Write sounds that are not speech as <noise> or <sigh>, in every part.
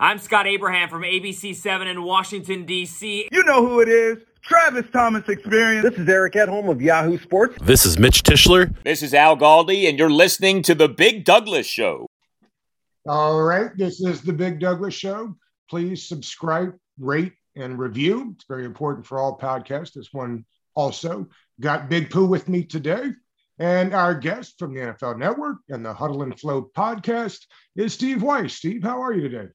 I'm Scott Abraham from ABC7 in Washington, D.C. You know who it is. Travis Thomas Experience. This is Eric Edholm of Yahoo Sports. This is Mitch Tischler. This is Al Galdi, and you're listening to The Big Douglas Show. All right. This is The Big Douglas Show. Please subscribe, rate, and review. It's very important for all podcasts. This one also got Big Pooh with me today. And our guest from the NFL Network and the Huddle and Flow podcast is Steve Wyche. Steve, how are you today?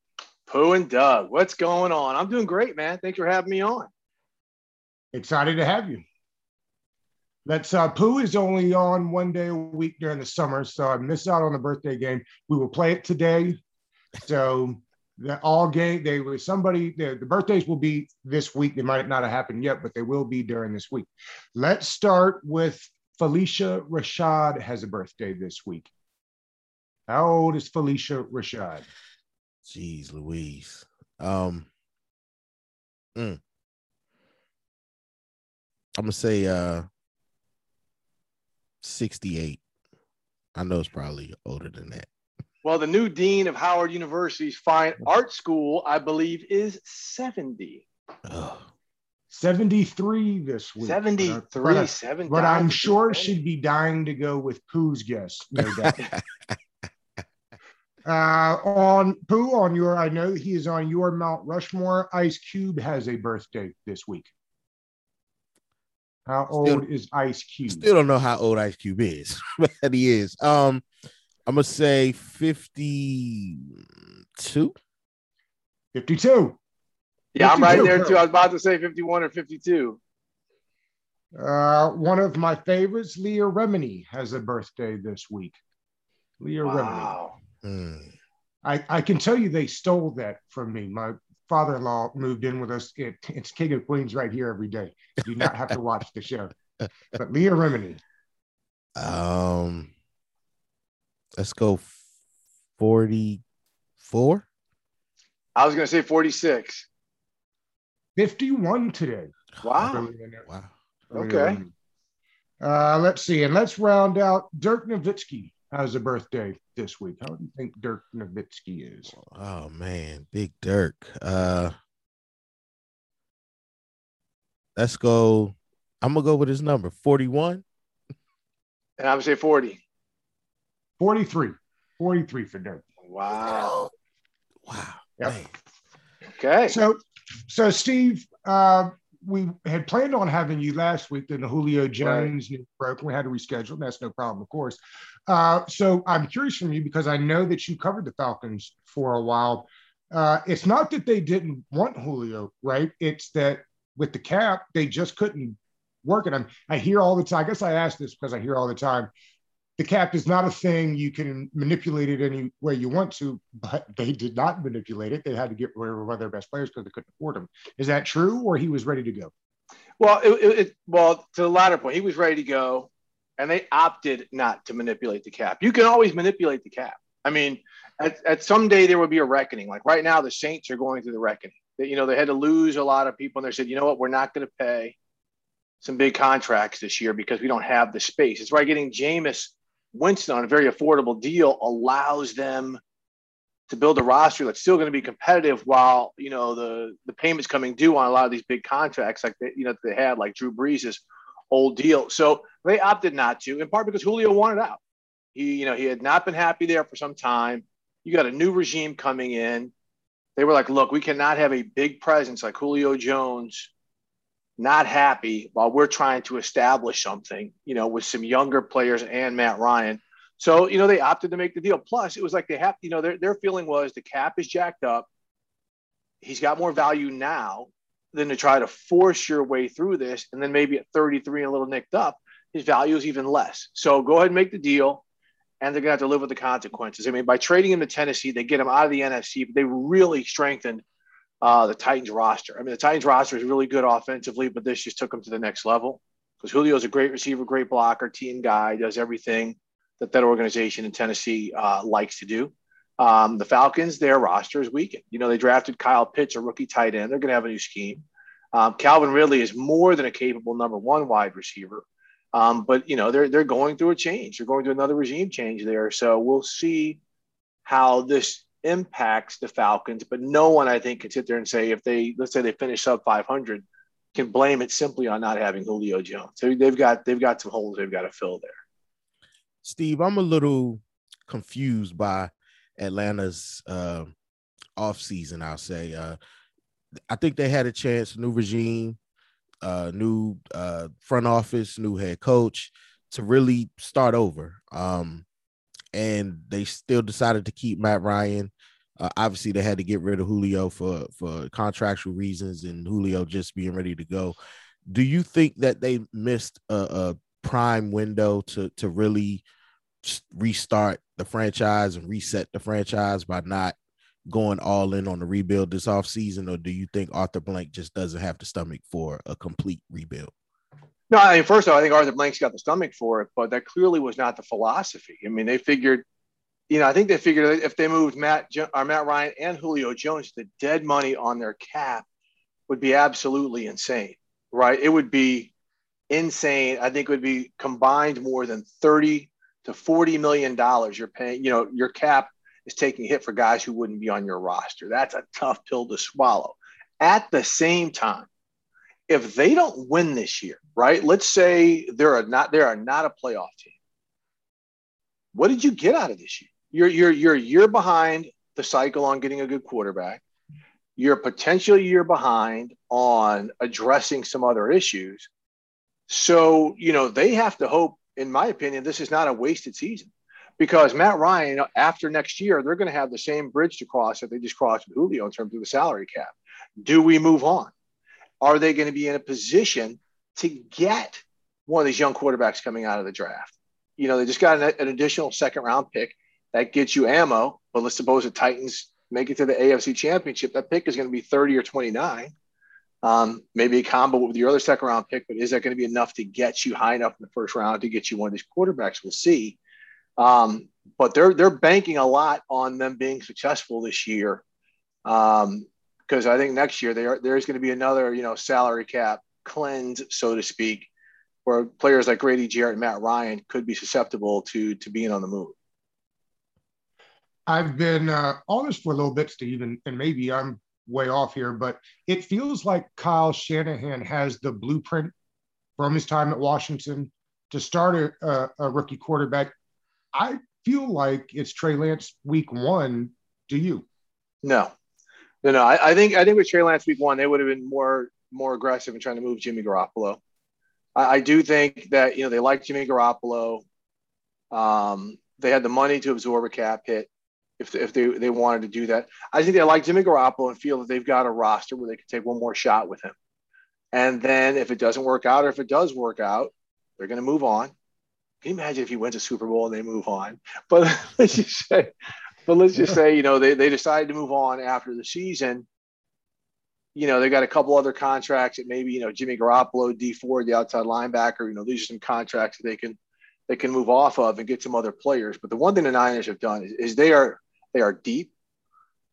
Pooh and Doug, what's going on? I'm doing great, man. Thanks for having me on. Excited to have you. Let's uh Pooh is only on one day a week during the summer, so I missed out on the birthday game. We will play it today. So the all game they were somebody the, the birthdays will be this week. They might not have happened yet, but they will be during this week. Let's start with Phylicia Rashad has a birthday this week. How old is Phylicia Rashad? Jeez Louise. Um mm. I'm gonna say uh 68. I know it's probably older than that. Well, the new dean of Howard University's Fine Art School, I believe, is 70. Oh. 73 this week. 73, but, I, 7 but I'm sure she'd be dying to go with Pooh's guess, no doubt. <laughs> uh, on Pooh, on your, I know he is on your Mount Rushmore. Ice Cube has a birthday this week. How old is Ice Cube? Still don't know how old Ice Cube is, <laughs> but he is. Um, I'm gonna say 52. 52. Yeah, I'm right there too. I was about to say 51 or 52. Uh, one of my favorites, Leah Remini, has a birthday this week. Leah Remini. Wow. Hmm. I, I can tell you they stole that from me. My father-in-law moved in with us. It, it's King of Queens right here every day. You do not have to watch the show. But Leah Remini, Um, let's go 44. I was going to say 46. 51 today. Wow. Believe it or Wow. Okay. Uh, let's see. And let's round out Dirk Nowitzki has a birthday this week. How do you think Dirk Nowitzki is? Oh man, Big Dirk. Uh, let's go. I'm gonna go with his number 41. And I'm going to say 40. 43. 43 for Dirk. Wow. Wow. Yep. man. Okay. So, so Steve, uh, we had planned on having you last week, then the Julio Jones news broke. We had to reschedule. and That's no problem, of course. Uh, so I'm curious from you because I know that you covered the Falcons for a while. Uh, it's not that they didn't want Julio, right? It's that with the cap, they just couldn't work it. I'm, I hear all the time. I guess I ask this because I hear all the time. The cap is not a thing you can manipulate it any way you want to, but they did not manipulate it. They had to get rid of one of their best players because they couldn't afford him. Is that true, or he was ready to go? Well, it, it, well, to the latter point, he was ready to go, and they opted not to manipulate the cap. You can always manipulate the cap. I mean, at, at some day there would be a reckoning. Like right now, the Saints are going through the reckoning. That you know they had to lose a lot of people, and they said, you know what, we're not going to pay some big contracts this year because we don't have the space. It's why getting Jameis Winston on a very affordable deal allows them to build a roster that's still going to be competitive while you know the the payments coming due on a lot of these big contracts like they, you know they had like Drew Brees' old deal. So they opted not to, in part because Julio wanted out. He you know he had not been happy there for some time. You got a new regime coming in. They were like, look, we cannot have a big presence like Julio Jones not happy while we're trying to establish something, you know, with some younger players and Matt Ryan. So, you know, they opted to make the deal. Plus, it was like they have, you know, their, their feeling was the cap is jacked up. He's got more value now than to try to force your way through this. And then maybe at 33 and a little nicked up, his value is even less. So go ahead and make the deal. And they're going to have to live with the consequences. I mean, by trading him to Tennessee, they get him out of the NFC, but they really strengthened uh, the Titans roster. I mean, the Titans roster is really good offensively, but this just took them to the next level because Julio's a great receiver, great blocker, team guy, does everything that that organization in Tennessee uh, likes to do. Um, the Falcons, their roster is weakened. You know, they drafted Kyle Pitts, a rookie tight end. They're going to have a new scheme. Um, Calvin Ridley is more than a capable number one wide receiver. Um, but you know, they're they're going through a change. They're going through another regime change there. So we'll see how this impacts the Falcons, but no one I think can sit there and say if they let's say they finish sub 500 can blame it simply on not having Julio Jones. So they've got they've got some holes they've got to fill there. Steve, I'm a little confused by Atlanta's uh, off season. I'll say. Uh, I think they had a chance, new regime, uh, new uh, front office, new head coach, to really start over. Um, and they still decided to keep Matt Ryan. Uh, obviously, they had to get rid of Julio for for contractual reasons, and Julio just being ready to go. Do you think that they missed a, a prime window to to really restart the franchise and reset the franchise by not going all in on the rebuild this offseason, or do you think Arthur Blank just doesn't have the stomach for a complete rebuild? No, I mean, first of all, I think Arthur Blank's got the stomach for it, but that clearly was not the philosophy. I mean, they figured, you know, I think they figured if they moved Matt or Matt Ryan and Julio Jones, the dead money on their cap would be absolutely insane, right? It would be insane. I think it would be combined more than 30 to 40 million dollars you're paying, you know, your cap is taking a hit for guys who wouldn't be on your roster. That's a tough pill to swallow. At the same time, if they don't win this year, right? Let's say they're not they are not a playoff team. What did you get out of this year? You're you're you're a year behind the cycle on getting a good quarterback. You're potentially a year behind on addressing some other issues. So, you know, they have to hope, in my opinion, this is not a wasted season because Matt Ryan, after next year, they're going to have the same bridge to cross that they just crossed with Julio in terms of the salary cap. Do we move on? Are they going to be in a position to get one of these young quarterbacks coming out of the draft? You know, they just got an, an additional second round pick that gets you ammo. But let's suppose the Titans make it to the AFC Championship. That pick is going to be 30 or 29. Um, maybe a combo with your other second round pick, but is that going to be enough to get you high enough in the first round to get you one of these quarterbacks? We'll see. Um, but they're they're banking a lot on them being successful this year, because um, I think next year there there's going to be another you know salary cap cleanse, so to speak, where players like Grady Jarrett and Matt Ryan could be susceptible to to being on the move. I've been uh, on this for a little bit, Steve, and, and maybe I'm way off here, but it feels like Kyle Shanahan has the blueprint from his time at Washington to start a, a, rookie quarterback I feel like it's Trey Lance week one. Do you? No, no, no. I, I, think I think with Trey Lance week one, they would have been more more aggressive in trying to move Jimmy Garoppolo. I, I do think that you know they like Jimmy Garoppolo. Um, they had the money to absorb a cap hit if, if they, they wanted to do that. I think they like Jimmy Garoppolo and feel that they've got a roster where they can take one more shot with him. And then if it doesn't work out, or if it does work out, they're going to move on. Can you imagine if he wins a Super Bowl and they move on? But <laughs> let's just say, but let's just say, you know, they, they decided to move on after the season. You know, they got a couple other contracts that maybe, you know, Jimmy Garoppolo, Dee Ford, the outside linebacker, you know, these are some contracts that they can they can move off of and get some other players. But the one thing the Niners have done is, is they are they are deep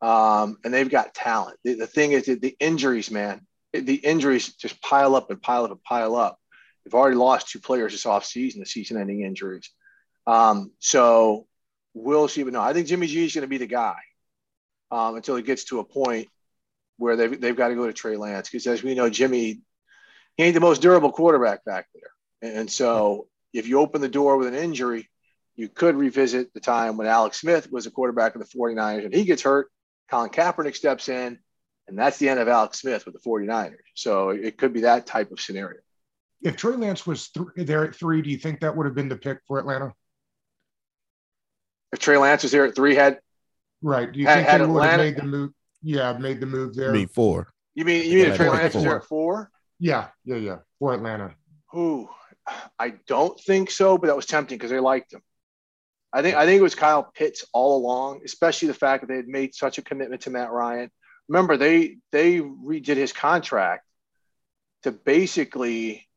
um, and they've got talent. The, the thing is the injuries, man, the injuries just pile up and pile up and pile up. They've already lost two players this offseason, the season ending injuries. Um, so we'll see. But no, I think Jimmy G is going to be the guy um, until it gets to a point where they've, they've got to go to Trey Lance. Because as we know, Jimmy, he ain't the most durable quarterback back there. And so if you open the door with an injury, you could revisit the time when Alex Smith was a quarterback of the 49ers and he gets hurt. Colin Kaepernick steps in, and that's the end of Alex Smith with the 49ers. So it could be that type of scenario if Trey Lance was th- there at three, do you think that would have been the pick for Atlanta? If Trey Lance was there at three, had right? Do you had, think had they would have made the move? Yeah, made the move there. Me four. You mean you mean if Trey Lance was there at four? Yeah, yeah, yeah, for Atlanta. Who? I don't think so, but that was tempting because they liked him. I think I think it was Kyle Pitts all along, especially the fact that they had made such a commitment to Matt Ryan. Remember, they they redid his contract to basically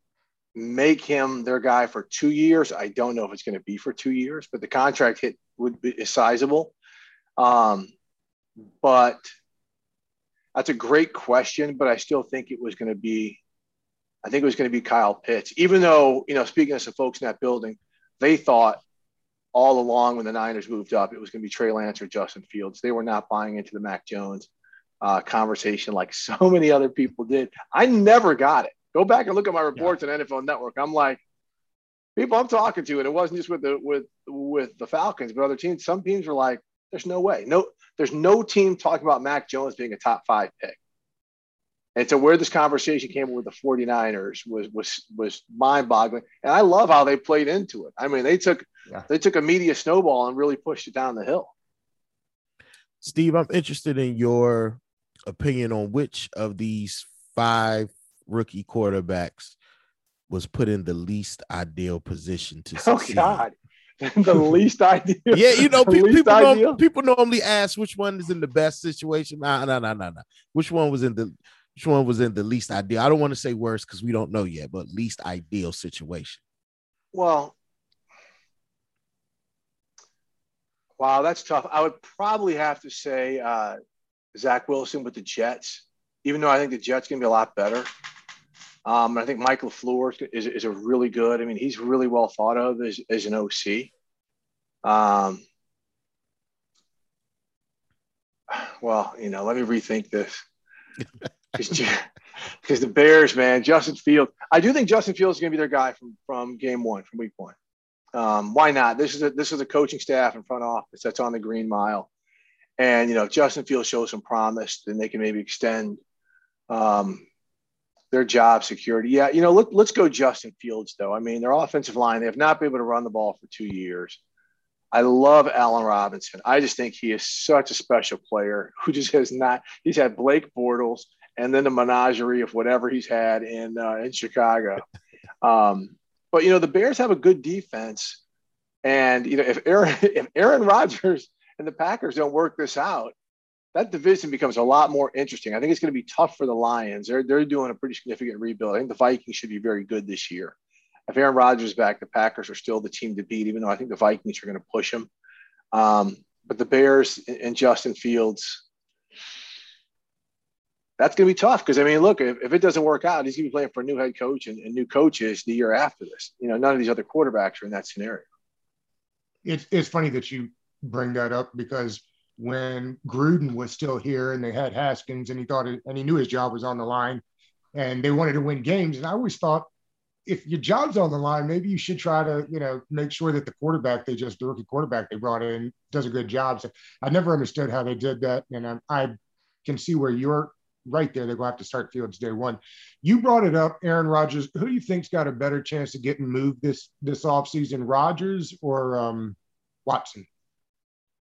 make him their guy for two years. I don't know if it's going to be for two years, but the contract hit would be sizable. Um, but that's a great question, but I still think it was going to be, I think it was going to be Kyle Pitts, even though, you know, speaking to some folks in that building, they thought all along when the Niners moved up, it was going to be Trey Lance or Justin Fields. They were not buying into the Mac Jones uh, conversation like <laughs> so many other people did. I never got it. Go back and look at my reports yeah. on NFL Network. I'm like, people I'm talking to, and it wasn't just with the with with the Falcons, but other teams. Some teams were like, "There's no way. No, there's no team talking about Mac Jones being a top five pick." And so where this conversation came with the 49ers was was was mind-boggling. And I love how they played into it. I mean, they took yeah. they took a media snowball and really pushed it down the hill. Steve, I'm interested in your opinion on which of these five rookie quarterbacks was put in the least ideal position to oh, succeed. Oh God. <laughs> the least ideal. Yeah, you know, people people, people normally ask which one is in the best situation. Nah, nah, nah, nah, nah. Which one was in the which one was in the least ideal? I don't want to say worse because we don't know yet, but least ideal situation. Well, wow, that's tough. I would probably have to say uh, Zach Wilson with the Jets, even though I think the Jets to be a lot better. Um, I think Mike LaFleur is, is a really good. I mean, he's really well thought of as, as an OC. Um, <sighs> well, you know, let me rethink this <laughs> because <laughs> the Bears, man, Justin Fields. I do think Justin Fields is going to be their guy from from game one, from week one. Um, why not? This is a this is a coaching staff and front office that's on the green mile, and you know if Justin Fields shows some promise, then they can maybe extend um, their job security. Yeah, you know, look, let's go Justin Fields though. I mean, their offensive line they have not been able to run the ball for two years. I love Allen Robinson. I just think he is such a special player who just has not. He's had Blake Bortles and then the menagerie of whatever he's had in uh, in Chicago. <laughs> Um, but you know the Bears have a good defense, and you know if Aaron <laughs> if Aaron Rodgers and the Packers don't work this out, that division becomes a lot more interesting. I think it's going to be tough for the Lions. They're they're doing a pretty significant rebuild. I think the Vikings should be very good this year. If Aaron Rodgers is back, the Packers are still the team to beat, even though I think the Vikings are going to push them. Um, but the Bears and Justin Fields, that's going to be tough because I mean, look, if, if, it doesn't work out, he's going to be playing for a new head coach and, and, new coaches the year after this. You know, none of these other quarterbacks are in that scenario. It's it's funny that you bring that up because when Gruden was still here and they had Haskins and he thought it, and he knew his job was on the line and they wanted to win games, and I always thought if your job's on the line, maybe you should try to, you know, make sure that the quarterback they just the rookie quarterback they brought in does a good job. So I never understood how they did that, and I, I can see where you're right there. They're going to have to start Fields day one. You brought it up, Aaron Rodgers. Who do you think's got a better chance of getting moved this this offseason, Rodgers or um, Watson?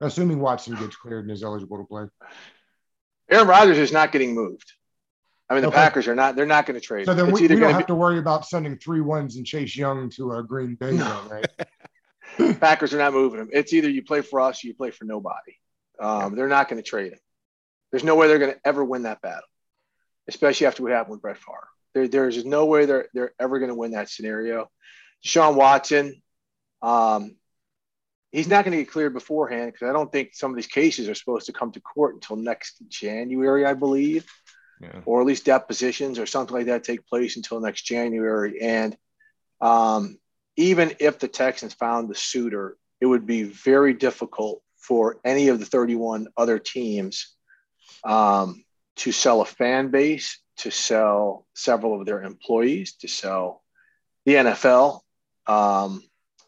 Assuming Watson gets cleared and is eligible to play. Aaron Rodgers is not getting moved. I mean, the okay. Packers are not. They're not going to trade. So then we, we don't have be, to worry about sending three ones and Chase Young to a uh, Green Bay, no. right? <laughs> Packers are not moving him. It's either you play for us or you play for nobody. Um, they're not going to trade him. There's no way they're going to ever win that battle, especially after we have with Brett Favre. There, there's no way they're they're ever going to win that scenario. Sean Watson, um, he's not going to get cleared beforehand because I don't think some of these cases are supposed to come to court until next January, I believe, yeah. or at least depositions or something like that take place until next January. And um, even if the Texans found the suitor, it would be very difficult for any of the 31 other teams um, to sell a fan base, to sell several of their employees, to sell the NFL, um,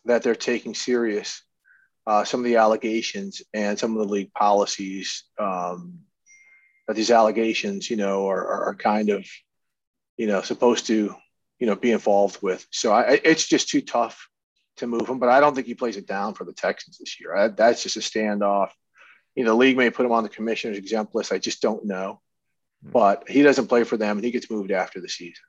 that they're taking serious uh, some of the allegations and some of the league policies um, that these allegations, you know, are, are kind of, you know, supposed to, you know, be involved with. So I, it's just too tough to move him. But I don't think he plays it down for the Texans this year. I, that's just a standoff you know, the league may put him on the commissioner's exempt list. I just don't know. Hmm. But he doesn't play for them and he gets moved after the season.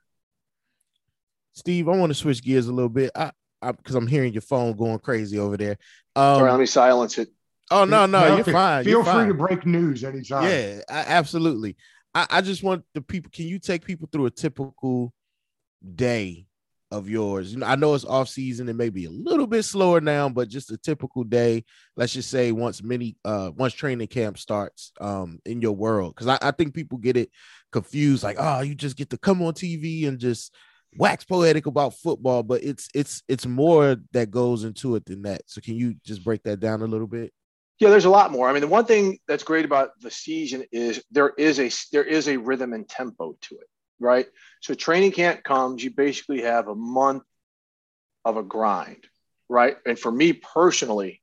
Steve, I want to switch gears a little bit. I because I'm hearing your phone going crazy over there. Um, Sorry, let me silence it. Oh no, no, no you're fine. Feel you're free fine. to break news anytime. Yeah, I, absolutely. I, I just want the people. Can you take people through a typical day of yours? You know, I know it's off season and maybe a little bit slower now, but just a typical day. Let's just say once many uh once training camp starts um in your world. Cause I, I think people get it confused, like, oh, you just get to come on TV and just wax poetic about football, but it's it's it's more that goes into it than that. So can you just break that down a little bit? Yeah, there's a lot more. I mean, the one thing that's great about the season is there is a there is a rhythm and tempo to it, right? So training camp comes, you basically have a month of a grind, right? And for me personally,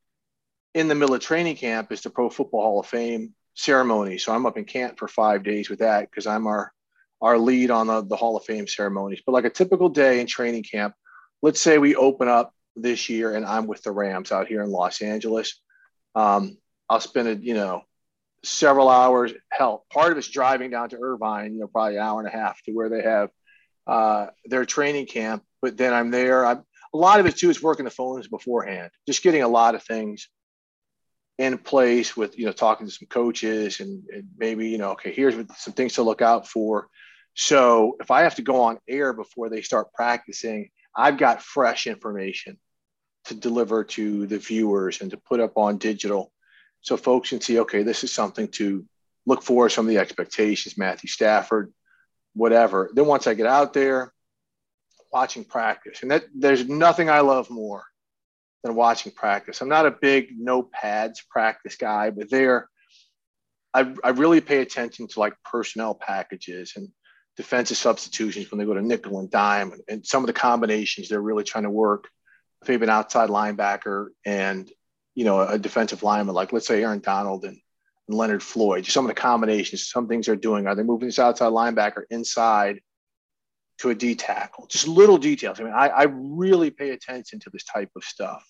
in the middle of training camp is the Pro Football Hall of Fame ceremony. So I'm up in camp for five days with that because I'm our our lead on the, the Hall of Fame ceremonies. But like a typical day in training camp, let's say we open up this year and I'm with the Rams out here in Los Angeles um, I'll spend it, you know, several hours. Hell, part of it's driving down to Irvine, you know, probably an hour and a half to where they have uh, their training camp. But then I'm there. I'm, a lot of it too is working the phones beforehand, just getting a lot of things in place with, you know, talking to some coaches and, and maybe, you know, okay, here's some things to look out for. So if I have to go on air before they start practicing, I've got fresh information to deliver to the viewers and to put up on digital so folks can see okay this is something to look for some of the expectations matthew stafford whatever. Then once i get out there watching practice. And that there's nothing i love more than watching practice. I'm not a big no pads practice guy but there I, I really pay attention to like personnel packages and defensive substitutions when they go to nickel and dime and, and some of the combinations they're really trying to work if they've an outside linebacker and you know a defensive lineman, like let's say Aaron Donald and, and Leonard Floyd, some of the combinations, some things they're doing. Are they moving this outside linebacker inside to a D tackle? Just little details. I mean, I, I really pay attention to this type of stuff.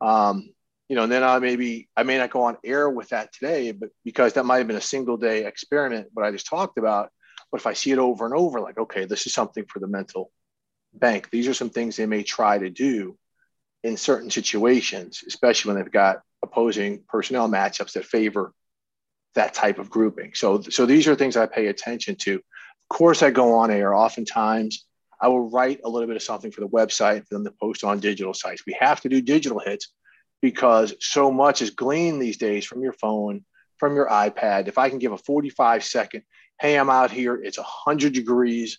Um, you know, and then I maybe I may not go on air with that today, but because that might have been a single day experiment, what I just talked about. But if I see it over and over, like, okay, this is something for the mental bank. These are some things they may try to do in certain situations, especially when they've got opposing personnel matchups that favor that type of grouping. So, so these are things I pay attention to. Of course, I go on air. Oftentimes, I will write a little bit of something for the website for them to post on digital sites. We have to do digital hits because so much is gleaned these days from your phone, from your iPad. If I can give a 45 second, hey, I'm out here, it's 100 degrees,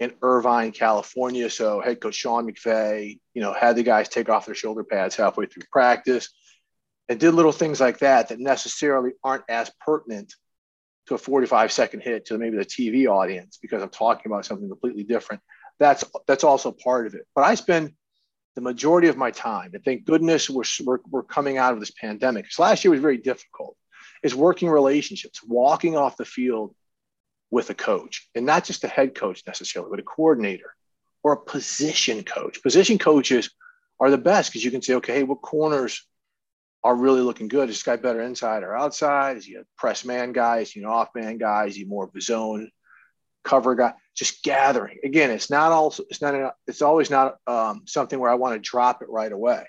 in Irvine, California. So head coach Sean McVay, you know, had the guys take off their shoulder pads halfway through practice and did little things like that that necessarily aren't as pertinent to a 45 second hit to maybe the TV audience because I'm talking about something completely different. That's that's also part of it. But I spend the majority of my time, and thank goodness we're, we're, we're coming out of this pandemic. Last year was very difficult. Is working relationships, walking off the field with a coach and not just a head coach necessarily, but a coordinator or a position coach. Position coaches are the best because you can say, okay, hey, what corners are really looking good? Is this guy better inside or outside? Is he a press man guy? Is he an off man guy? Is he more of a zone cover guy? Just gathering. Again, it's not also it's not it's always not um, something where I want to drop it right away.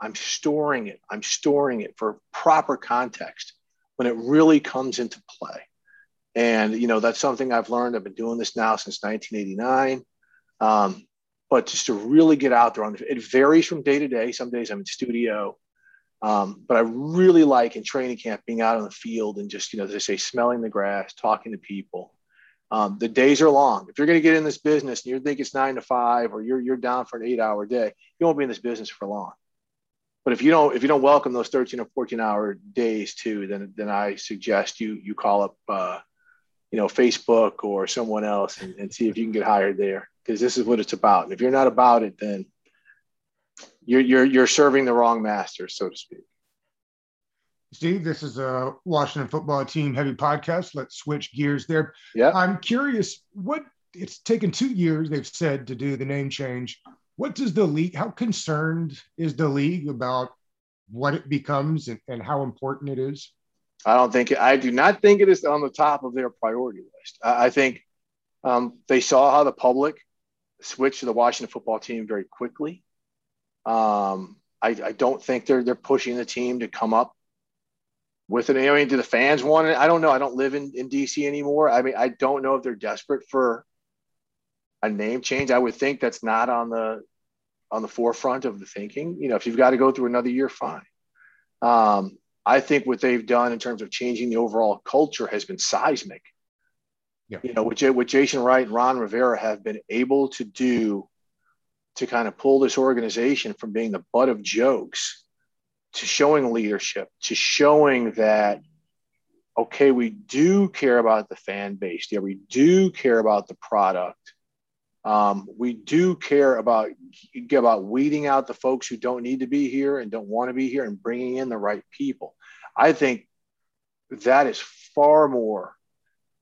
I'm storing it. I'm storing it for proper context when it really comes into play. And, you know, that's something I've learned. I've been doing this now since 1989. Um, but just to really get out there on it, varies from day to day. Some days I'm in studio. Um, but I really like in training camp being out on the field and just, you know, as I say, smelling the grass, talking to people. Um, the days are long. If you're going to get in this business and you think it's nine to five or you're, you're down for an eight hour day, you won't be in this business for long. But if you don't if you don't welcome those 13 or 14 hour days too, then then I suggest you you call up uh, you know, Facebook or someone else and, and see if you can get hired there because this is what it's about. And if you're not about it, then you're, you're, you're serving the wrong master, so to speak. Steve, this is a Washington football team heavy podcast. Let's switch gears there. Yeah. I'm curious what it's taken two years, they've said, to do the name change. What does the league, how concerned is the league about what it becomes and, and how important it is? I don't think I do not think it is on the top of their priority list. I, I think um, they saw how the public switched to the Washington football team very quickly. Um, I, I, don't think they're they're pushing the team to come up with it. I mean, do the fans want it? I don't know. I don't live in, in DC anymore. I mean, I don't know if they're desperate for a name change. I would think that's not on the on the forefront of the thinking. You know, if you've got to go through another year, fine. Um, I think what they've done in terms of changing the overall culture has been seismic. Yeah. You know, what, what Jason Wright and Ron Rivera have been able to do to kind of pull this organization from being the butt of jokes to showing leadership, to showing that, okay, we do care about the fan base. Yeah, we do care about the product. Um, we do care about about weeding out the folks who don't need to be here and don't want to be here and bringing in the right people. I think that is far more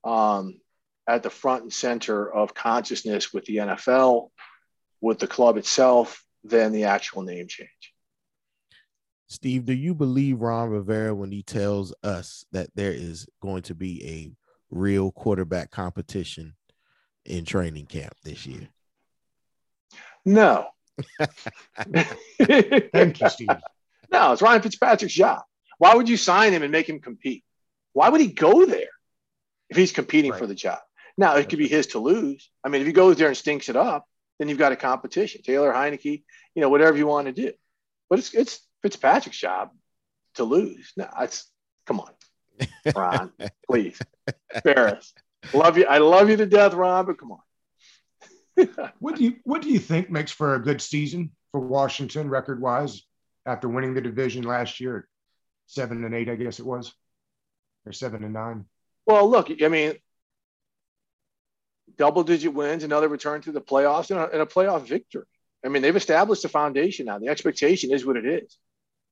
um, at the front and center of consciousness with the NFL, with the club itself, than the actual name change. Steve, do you believe Ron Rivera when he tells us that there is going to be a real quarterback competition in training camp this year? No. <laughs> <laughs> Thank you, Steve. No, it's Ryan Fitzpatrick's job. Why would you sign him and make him compete? Why would he go there if he's competing Right. for the job? Now, it could be his to lose. I mean, if he goes there and stinks it up, then you've got a competition. Taylor Heinicke, you know, whatever you want to do. But it's it's Fitzpatrick's job to lose. No, it's come on, Ron, <laughs> please, spare us. Love you. I love you to death, Ron, but come on. <laughs> What do you what do you think makes for a good season for Washington record wise after winning the division last year at seven and eight, I guess it was, or seven and nine? Well, look, I mean, double digit wins, another return to the playoffs, and a, and a playoff victory. I mean, they've established a foundation now. The expectation is what it is.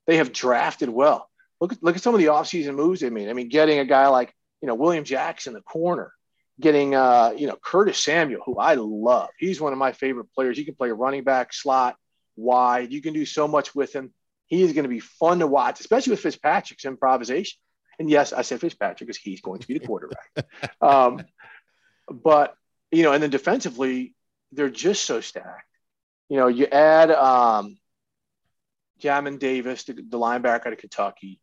They have drafted well. Look at look at some of the offseason moves they made. I mean, getting a guy like you know William Jackson, the corner, getting uh, you know Curtis Samuel, who I love. He's one of my favorite players. He can play a running back, slot, wide. You can do so much with him. He is going to be fun to watch, especially with Fitzpatrick's improvisation. And yes, I said Fitzpatrick because he's going to be the quarterback. <laughs> um, but you know, and then defensively, they're just so stacked. You know, you add um, Jamin Davis, the, the linebacker out of Kentucky.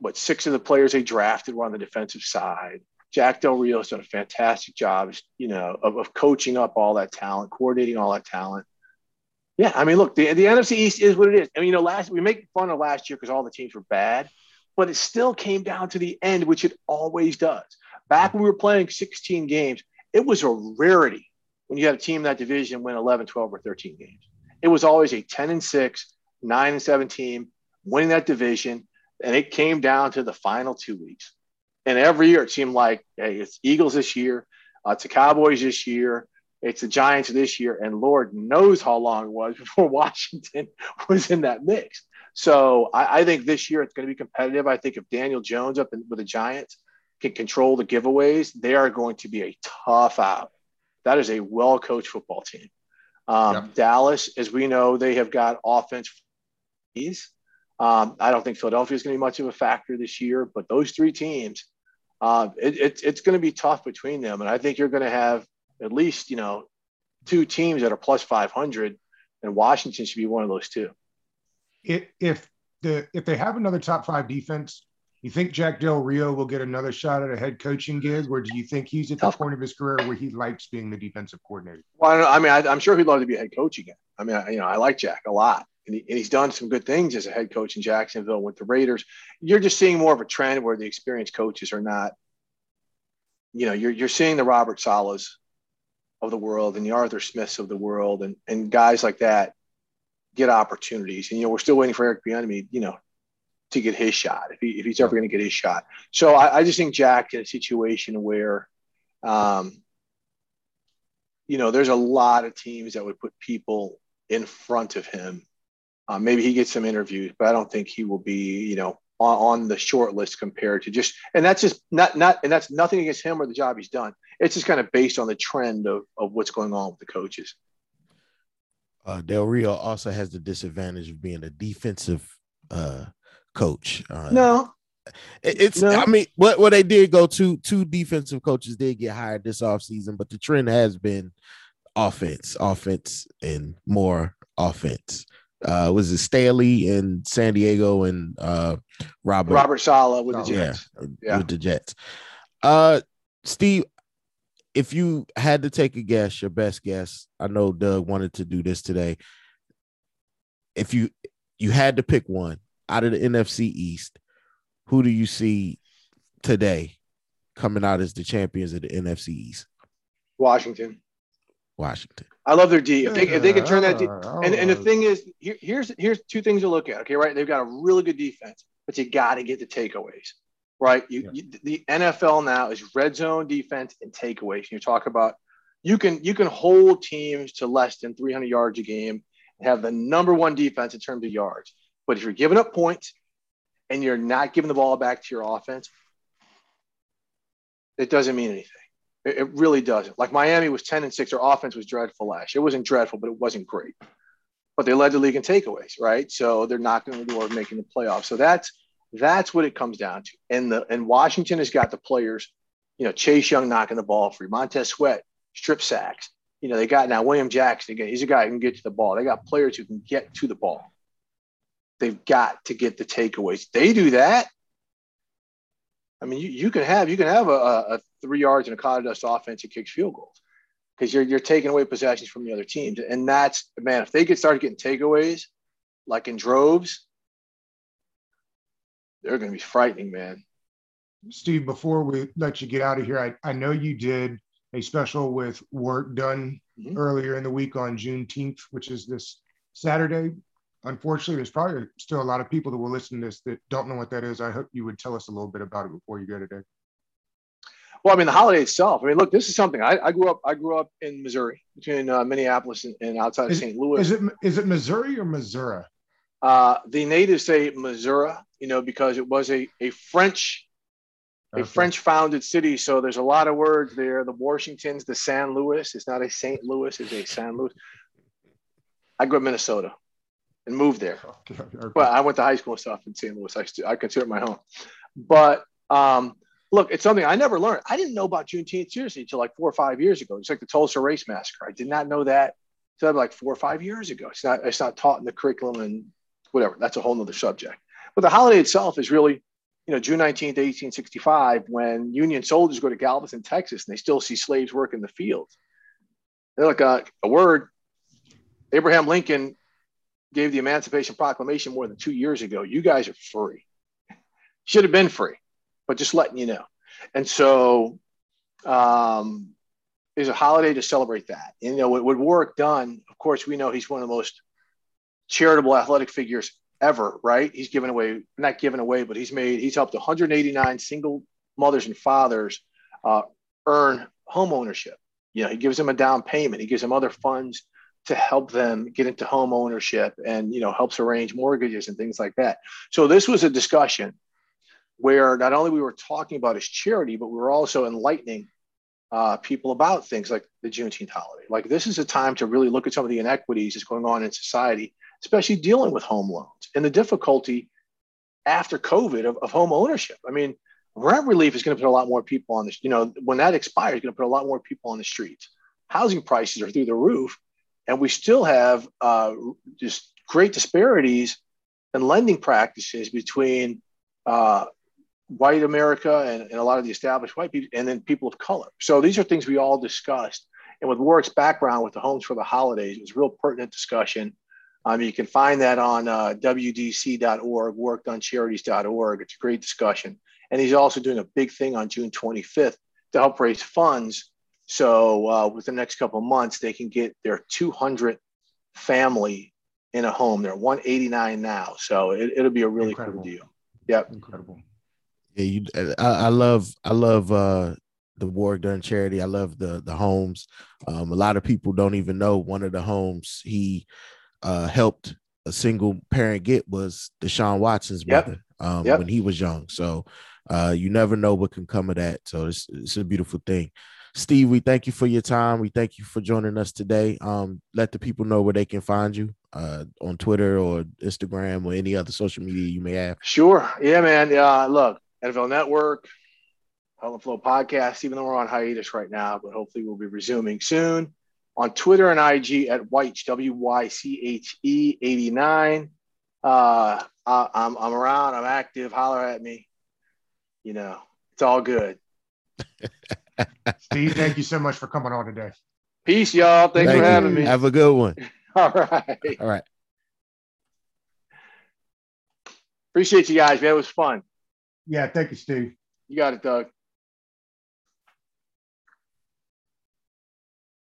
What six of the players they drafted were on the defensive side. Jack Del Rio's done a fantastic job, you know, of, of coaching up all that talent, coordinating all that talent. Yeah, I mean, look, the, the NFC East is what it is. I mean, you know, last we make fun of last year because all the teams were bad, but it still came down to the end, which it always does. Back when we were playing 16 games, it was a rarity when you had a team in that division win 11, 12, or 13 games. It was always a 10 and 6, 9 and 7 team winning that division. And it came down to the final two weeks. And every year it seemed like, hey, it's Eagles this year, uh, it's the Cowboys this year, it's the Giants this year. And Lord knows how long it was <laughs> before Washington <laughs> was in that mix. So I, I think this year it's going to be competitive. I think if Daniel Jones up in, with the Giants can control the giveaways, they are going to be a tough out. That is a well coached football team. Um, Yeah. Dallas, as we know, they have got offense. Um, I don't think Philadelphia is going to be much of a factor this year, but those three teams, uh, it, it's it's going to be tough between them. And I think you're going to have at least, you know, two teams that are plus 500, and Washington should be one of those two. If if the if they have another top five defense, you think Jack Del Rio will get another shot at a head coaching gig, or do you think he's at the Tough. point of his career where he likes being the defensive coordinator? Well, I, don't. I mean, I, I'm sure he'd love to be a head coach again. I mean, I, you know, I like Jack a lot, and, he, and he's done some good things as a head coach in Jacksonville with the Raiders. You're just seeing more of a trend where the experienced coaches are not. You know, you're you're seeing the Robert Salas of the world and the Arthur Smiths of the world, and and guys like that get opportunities. And you know, we're still waiting for Eric Bieniemy, you know, to get his shot if he if he's ever going to get his shot. So I, I just think Jack in a situation where. Um, you know, there's a lot of teams that would put people in front of him. Uh, maybe he gets some interviews, but I don't think he will be, you know, on, on the short list compared to just, and that's just not, not, and that's nothing against him or the job he's done. It's just kind of based on the trend of, of what's going on with the coaches. Uh, Del Rio also has the disadvantage of being a defensive uh, coach. Uh, No, It's No. I mean, what what they did go to two defensive coaches did get hired this offseason, but the trend has been offense, offense, and more offense. Uh was it Staley in San Diego and uh Robert, Robert Saleh with the Oh, yeah, Jets. Yeah. with the Jets. Uh Steve, if you had to take a guess, your best guess, I know Doug wanted to do this today. If you you had to pick one out of the NFC East, who do you see today coming out as the champions of the NFC East? Washington. Washington. I love their D. If they, if they can turn that D, and, and the thing is, here, here's here's two things to look at. Okay, right? They've got a really good defense, but you got to get the takeaways, right? You, Yeah. you, the NFL now is red zone defense and takeaways. And you talk about you can you can hold teams to less than 300 yards a game and have the number one defense in terms of yards. But if you're giving up points and you're not giving the ball back to your offense, it doesn't mean anything. It, it really doesn't. Like Miami was 10 and 6. Their offense was dreadful last year. It wasn't dreadful, but it wasn't great. But they led the league in takeaways, right? So they're knocking on the door of making the playoffs. So that's that's what it comes down to. And the and Washington has got the players, you know, Chase Young knocking the ball free, Montez Sweat, strip sacks. You know, they got now William Jackson again. He's a guy who can get to the ball. They got players who can get to the ball. They've got to get the takeaways. They do that. I mean, you, you can have you can have a, a, three yards and a of dust offense that kicks field goals because you're you're taking away possessions from the other teams, and that's man. If they could start getting takeaways like in droves, they're going to be frightening, man. Steve, before we let you get out of here, I, I know you did a special with Warwick Dunn Mhm. earlier in the week on Juneteenth, which is this Saturday. Unfortunately, there's probably still a lot of people that will listen to this that don't know what that is. I hope you would tell us a little bit about it before you go today. Well, I mean, the holiday itself. I mean, look, this is something I, I grew up. I grew up in Missouri, between uh, Minneapolis and, and outside of St. Louis. Is it is it Missouri or Missouri? Uh, the natives say Missouri, you know, because it was a, a French a Okay. French founded city. So there's a lot of words there. The Washingtons, the San Luis. It's not a St. Louis, it's a San Luis. I grew up in Minnesota and moved there. Okay. Well, I went to high school and stuff in St. Louis. I, st- I consider it my home. But um, look, it's something I never learned. I didn't know about Juneteenth seriously until like four or five years ago. It's like the Tulsa Race Massacre. I did not know that until like four or five years ago. It's not it's not taught in the curriculum and whatever. That's a whole nother subject. But the holiday itself is really, you know, June 19th, 1865, when Union soldiers go to Galveston, Texas, and they still see slaves work in the fields. They're like a, a word. Abraham Lincoln gave the Emancipation Proclamation more than two years ago. You guys are free. Should have been free, but just letting you know. And so um, there's a holiday to celebrate that. You know, with, with Warwick Dunn, of course, we know he's one of the most charitable athletic figures ever, right? He's given away, not given away, but he's made, he's helped 189 single mothers and fathers uh, earn home ownership. You know, he gives them a down payment. He gives them other funds to help them get into home ownership and you know helps arrange mortgages and things like that so this was a discussion where not only we were talking about his charity but we were also enlightening uh, people about things like the juneteenth holiday like this is a time to really look at some of the inequities that's going on in society especially dealing with home loans and the difficulty after covid of, of home ownership i mean rent relief is going to put a lot more people on this you know when that expires going to put a lot more people on the streets housing prices are through the roof and we still have uh, just great disparities in lending practices between uh, white America and, and, a lot of the established white people, and then people of color. So these are things we all discussed. And with Warwick's background with the Homes for the Holidays, it was a real pertinent discussion. Um, you can find that on uh, WDC.org, workdonecharities.org. It's a great discussion. And he's also doing a big thing on June 25th to help raise funds so uh, within the next couple of months, they can get their 200 family in a home. They're 189 now, so it, will be a really Incredible. cool deal. Yep. Incredible. Yeah, you. I, I love. I love uh, the Warwick Dunn charity. I love the the homes. Um, a lot of people don't even know one of the homes he uh, helped a single parent get was Deshaun Watson's Yep. mother um, Yep. when he was young. So uh, you never know what can come of that. So it's it's a beautiful thing. Steve, we thank you for your time. We thank you for joining us today. Um, let the people know where they can find you uh, on Twitter or Instagram or any other social media you may have. Sure. Yeah, man. Uh, look, NFL Network, Huddle Flow Podcast, even though we're on hiatus right now, but hopefully we'll be resuming soon. On Twitter and IG at Wyche, W Y C H E 89. Uh, I, I'm, I'm around, I'm active. Holler at me. You know, it's all good. Steve, thank you so much for coming on today. Peace, y'all. Thanks Thank for you. having me. Have a good one. <laughs> All right. All right. Appreciate you guys, man. It was fun. Yeah, thank you, Steve. You got it, Doug.